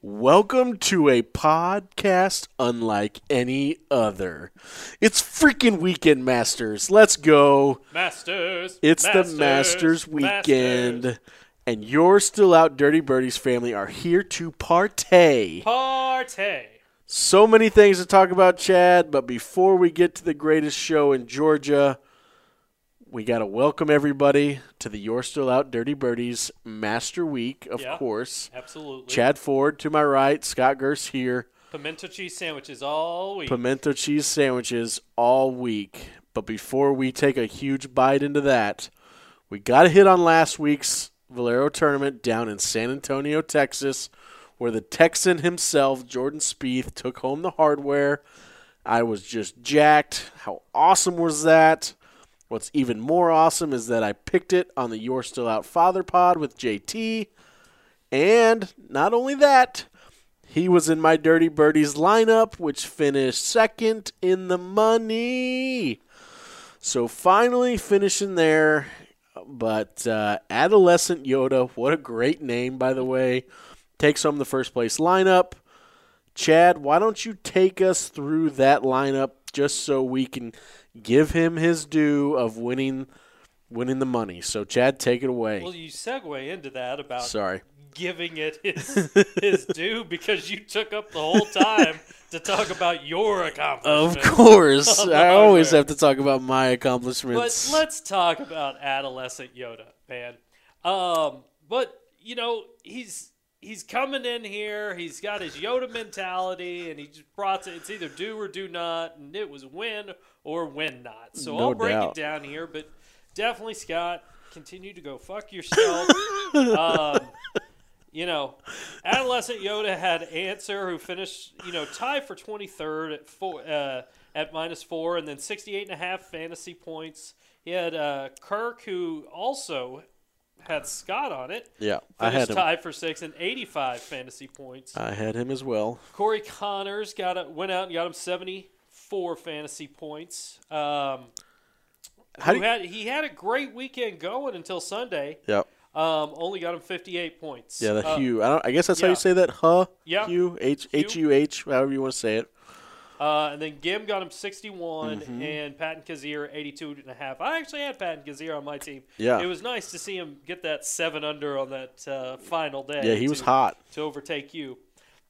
Welcome to a podcast unlike any other. It's freaking Weekend Masters. Let's go. Masters. It's Masters, the Masters weekend. Masters. And you're still out. Dirty Birdies family are here to partay. Party. So many things to talk about, Chad. But before we get to the greatest show in Georgia, we got to welcome everybody to the You're Still Out Dirty Birdies Master Week, of Yeah. course. Absolutely. Chad Ford to my right, Scott Gurst here. Pimento cheese sandwiches all week. Pimento cheese sandwiches all week. But before we take a huge bite into that, we got to hit on last week's Valero tournament down in San Antonio, Texas, where the Texan himself, Jordan Spieth, took home the hardware. I was just jacked. How awesome was that? What's even more awesome is that I picked it on the You're Still Out Father Pod with JT. And not only that, he was in my Dirty Birdies lineup, which finished second in the money. So finally finishing there. But uh, Adolescent Yoda, what a great name, by the way, takes home the first place lineup. Chad, why don't you take us through that lineup just so we can give him his due of winning winning the money. So Chad, take it away. well, you segue into that about Sorry. giving it his, his due because you took up the whole time to talk about your accomplishments. Of course. I always have to talk about my accomplishments. But let's talk about adolescent Yoda, man. Um, but you know he's he's coming in here. He's got his Yoda mentality, and he just brought it. It's either do or do not, and it was win or win not. So No I'll break doubt. it down here, but definitely Scott, continue to go fuck yourself. um, you know, adolescent Yoda had Ancer, who finished, you know, tied for 23rd at four, uh, at minus four, and then 68 and a half fantasy points. He had uh, Kirk, who also had Scott on it. yeah, I had him. tied for six and 85 fantasy points. I had him as well. Corey Conners got a, went out and got him 74 fantasy points. Um, How do you, had, he had a great weekend going until Sunday. yeah, Um, only got him 58 points. yeah, the Uh, Hugh. I don't. I guess that's how you say that. Huh? Yeah. Hugh. H. H U H. However you want to say it. Uh, and then Gim got him 61, Mm-hmm. and Patton Kizzire 82 and a half. I actually had Patton Kizzire on my team. Yeah. It was nice to see him get that seven under on that uh, final day. Yeah, he was hot. to overtake you.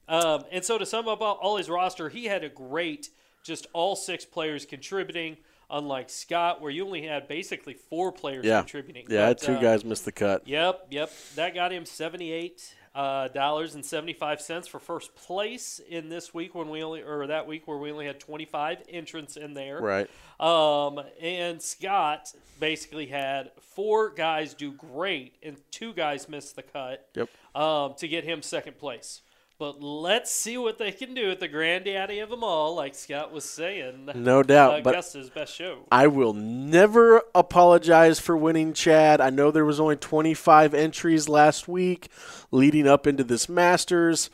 Um, and so to sum up all his roster, he had a great, just all six players contributing. Unlike Scott, where you only had basically four players Yeah. contributing. Yeah, But, two uh, guys missed the cut. Yep, yep. That got him seventy-eight uh, dollars seventy-five for first place in this week when we only or that week where we only had twenty-five entrants in there. Right. Um, and Scott basically had four guys do great and two guys missed the cut. Yep. Um, to get him second place. But let's see what they can do at the granddaddy of them all, like Scott was saying. No doubt. Uh, but Augusta's best show. I will never apologize for winning, Chad. I know there was only 25 entries last week leading up into this Masters.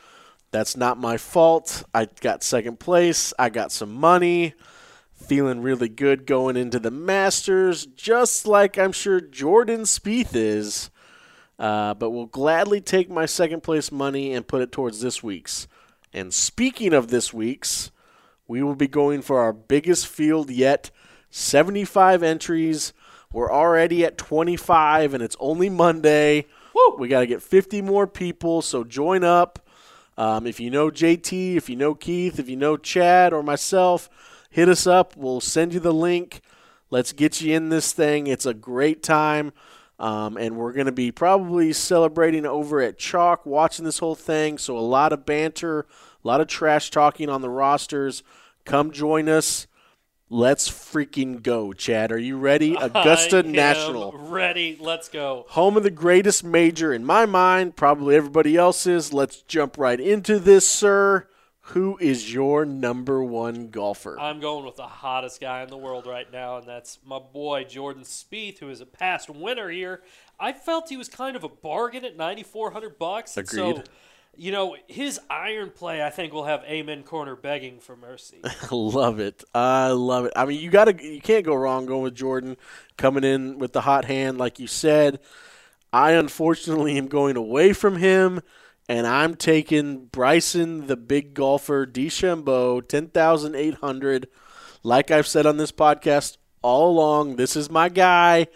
That's not my fault. I got second place. I got some money. Feeling really good going into the Masters, just like I'm sure Jordan Spieth is. Uh, but will gladly take my second place money and put it towards this week's. And speaking of this week's, we will be going for our biggest field yet 75 entries. We're already at 25, and it's only Monday. Woo! We got to get 50 more people, so join up. Um, if you know JT, if you know Keith, if you know Chad or myself, hit us up. We'll send you the link. Let's get you in this thing. It's a great time. Um, and we're going to be probably celebrating over at Chalk, watching this whole thing. So, a lot of banter, a lot of trash talking on the rosters. Come join us. Let's freaking go, Chad. Are you ready? Augusta National. Ready. Let's go. Home of the greatest major in my mind, probably everybody else's. Let's jump right into this, sir. Who is your number one golfer? I'm going with the hottest guy in the world right now, and that's my boy Jordan Spieth, who is a past winner here. I felt he was kind of a bargain at 9,400 bucks. and So, Agreed. you know, his iron play, I think, will have Amen Corner begging for mercy. love it. I love it. I mean, you got to you can't go wrong going with Jordan coming in with the hot hand like you said. I unfortunately am going away from him and I'm taking Bryson, the big golfer, DeChambeau, 10,800. Like I've said on this podcast all along, this is my guy.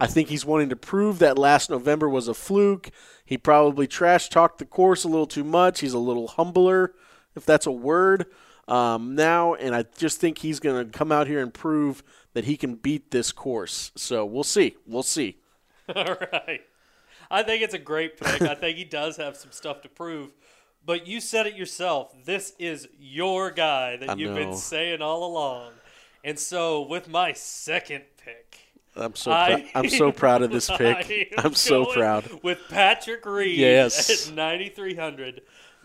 I think he's wanting to prove that last November was a fluke. He probably trash talked the course a little too much. He's a little humbler, if that's a word, um, now. And I just think he's going to come out here and prove that he can beat this course. So we'll see. We'll see. All right. I think it's a great pick. I think he does have some stuff to prove. But you said it yourself. This is your guy that I you've know. been saying all along. And so with my second pick, I'm so I- I'm so proud of this pick. I'm so proud. With Patrick Reed Yes. at 9,300.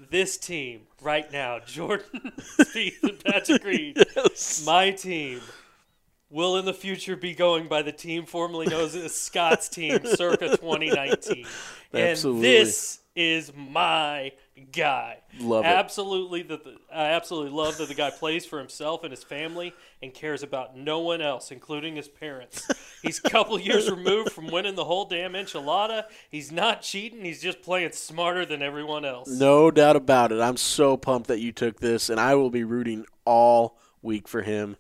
This team right now, Jordan Spieth and Patrick Reed, my team, will in the future be going by the team formerly known as Scott's team circa 2019. And this is my guy. Love it. absolutely that the, I absolutely love that the guy plays for himself and his family and cares about no one else, including his parents. He's a couple years removed from winning the whole damn enchilada. He's not cheating. He's just playing smarter than everyone else. No doubt about it. I'm so pumped that you took this, and I will be rooting all week for him.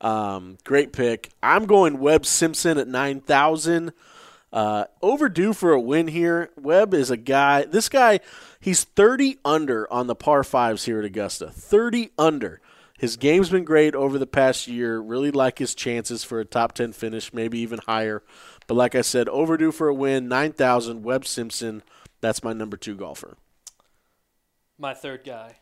Um, great pick. I'm going Webb Simpson at 9,000. Uh, overdue for a win here. Webb is a guy. This guy, he's 30 under on the par fives here at Augusta. 30 under. His game's been great over the past year. Really like his chances for a top 10 finish, maybe even higher. But like I said, overdue for a win. 9,000. Webb Simpson. That's my number two golfer. my third guy.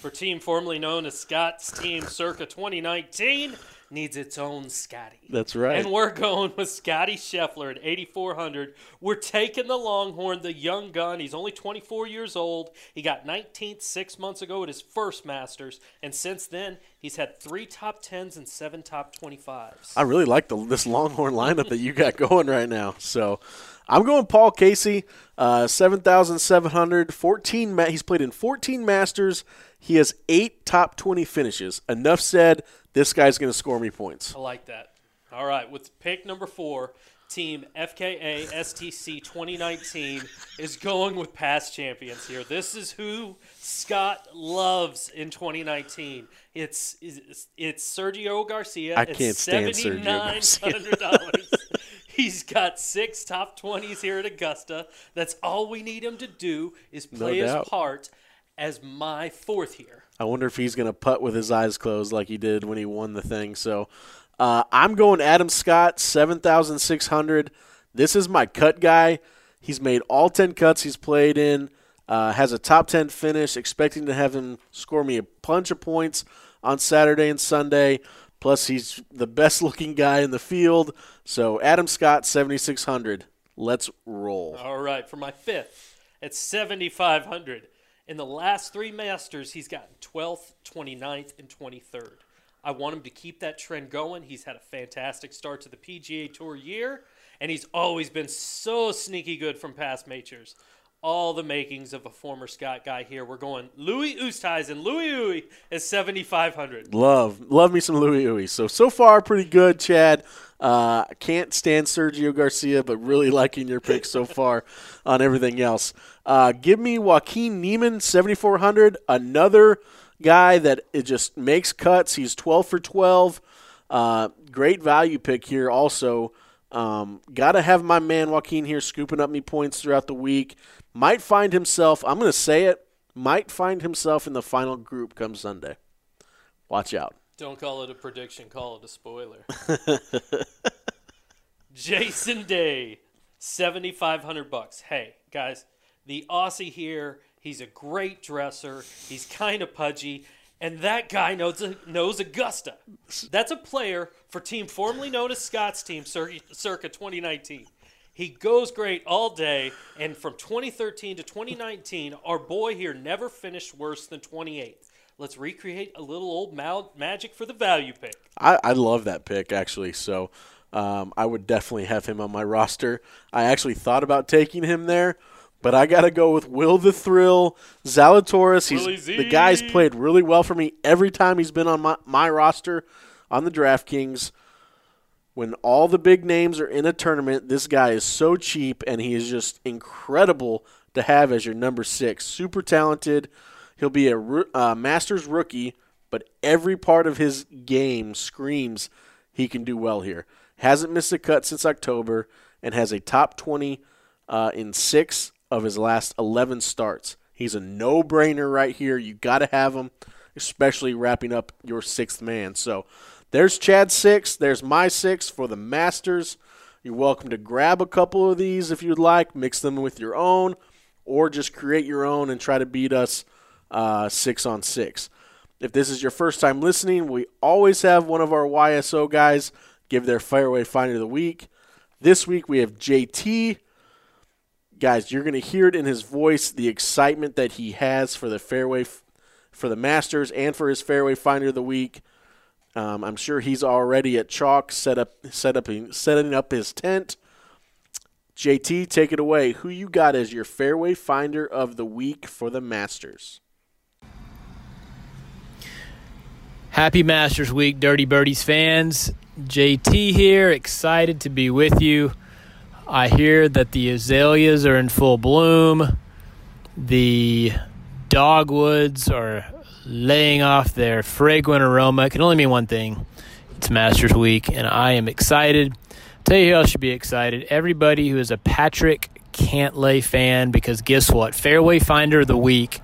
For team formerly known as Scott's Team circa 2019 needs its own Scotty. That's right. And we're going with Scotty Scheffler at 8,400. We're taking the Longhorn, the young gun. He's only 24 years old. He got 19th six months ago at his first Masters. And since then, he's had three top 10s and seven top 25s. I really like the this Longhorn lineup that you got going right now. So I'm going Paul Casey, uh, 7,700, 14. Ma- he's played in 14 Masters. He has eight top 20 finishes. Enough said. This guy's going to score me points. I like that. All right, with pick number four, team FKA STC 2019 is going with past champions here. This is who Scott loves in 2019. It's it's, it's Sergio Garcia. I can't stand Sergio Garcia. He's got six top 20s here at Augusta. That's all we need him to do is play his part as my fourth here. I wonder if he's going to putt with his eyes closed like he did when he won the thing. So uh, I'm going Adam Scott, 7,600. This is my cut guy. He's made all 10 cuts he's played in, uh, has a top 10 finish, expecting to have him score me a bunch of points on Saturday and Sunday. Plus, he's the best looking guy in the field. So Adam Scott, 7,600. Let's roll. All right, for my fifth at 7,500. In the last three Masters, he's gotten 12th, 29th, and 23rd. I want him to keep that trend going. He's had a fantastic start to the PGA Tour year, and he's always been so sneaky good from past majors. All the makings of a former Scott guy here. We're going Louis Oosthuizen. Louis Uy is 7,500. Love, love me some Louis Uy. So so far, pretty good, Chad. Uh, can't stand Sergio Garcia, but really liking your pick so far on everything else. Uh, give me Joaquin Niemann, seventy four hundred. Another guy that it just makes cuts. He's twelve for twelve. Uh, great value pick here. Also, um, got to have my man Joaquin here scooping up me points throughout the week. Might find himself. I'm going to say it. Might find himself in the final group come Sunday. Watch out. Don't call it a prediction, call it a spoiler. Jason Day, 7500 bucks. Hey, guys, the Aussie here, he's a great dresser. He's kind of pudgy, and that guy knows knows Augusta. That's a player for team formerly known as Scott's team circa, circa 2019. He goes great all day, and from 2013 to 2019, our boy here never finished worse than 28th. Let's recreate a little old ma- magic for the value pick. I, I love that pick actually. So um, I would definitely have him on my roster. I actually thought about taking him there, but I got to go with Will the Thrill Zalatoris. He's the guy's played really well for me every time he's been on my, my roster on the DraftKings. When all the big names are in a tournament, this guy is so cheap and he is just incredible to have as your number six. Super talented. He'll be a uh, Masters rookie, but every part of his game screams he can do well here. Hasn't missed a cut since October and has a top 20 uh, in six of his last 11 starts. He's a no brainer right here. You got to have him, especially wrapping up your sixth man. So there's Chad's six. There's my six for the Masters. You're welcome to grab a couple of these if you'd like, mix them with your own, or just create your own and try to beat us uh, six on six. If this is your first time listening, we always have one of our YSO guys give their fairway finder of the week. This week we have JT. Guys, you're going to hear it in his voice the excitement that he has for the fairway for the Masters and for his fairway finder of the week. Um, I'm sure he's already at chalk set up set up setting up his tent. JT, take it away. Who you got as your fairway finder of the week for the Masters? Happy Masters Week, Dirty Birdies fans. JT here, excited to be with you. I hear that the azaleas are in full bloom. The dogwoods are laying off their fragrant aroma. It can only mean one thing it's Masters Week, and I am excited. I'll tell you who else should be excited. Everybody who is a Patrick Cantlay fan, because guess what? Fairway Finder of the Week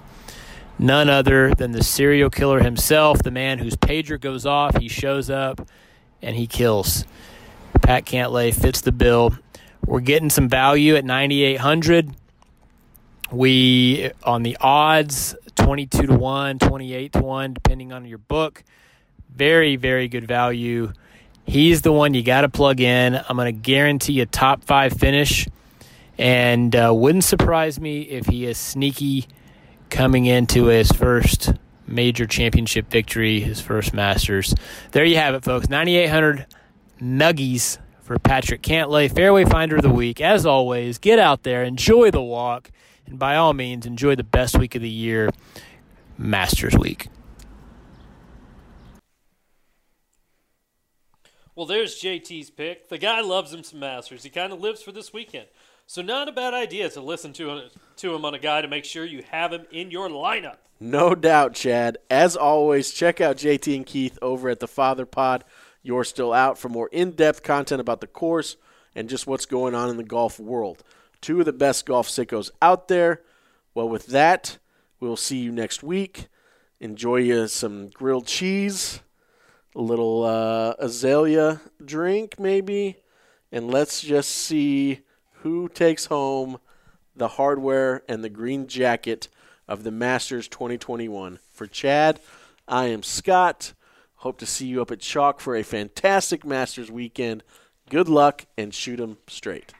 none other than the serial killer himself, the man whose pager goes off, he shows up, and he kills. Pat Cantlay fits the bill. We're getting some value at 9,800. We, on the odds, 22 to 1, 28 to 1, depending on your book. Very, very good value. He's the one you got to plug in. I'm going to guarantee a top five finish. And uh, wouldn't surprise me if he is sneaky coming into his first major championship victory, his first Masters. There you have it, folks. 9,800 nuggies for Patrick Cantlay, Fairway Finder of the Week. As always, get out there, enjoy the walk, and by all means, enjoy the best week of the year, Masters Week. Well, there's JT's pick. The guy loves him some Masters. He kind of lives for this weekend. So not a bad idea to listen to to him on a guy to make sure you have him in your lineup. No doubt, Chad. As always, check out JT and Keith over at the Father Pod. You're still out for more in-depth content about the course and just what's going on in the golf world. Two of the best golf sickos out there. Well, with that, we'll see you next week. Enjoy you some grilled cheese, a little uh, azalea drink, maybe, and let's just see who takes home the hardware and the green jacket of the Masters 2021. For Chad, I am Scott. Hope to see you up at Chalk for a fantastic Masters weekend. Good luck and shoot 'em straight.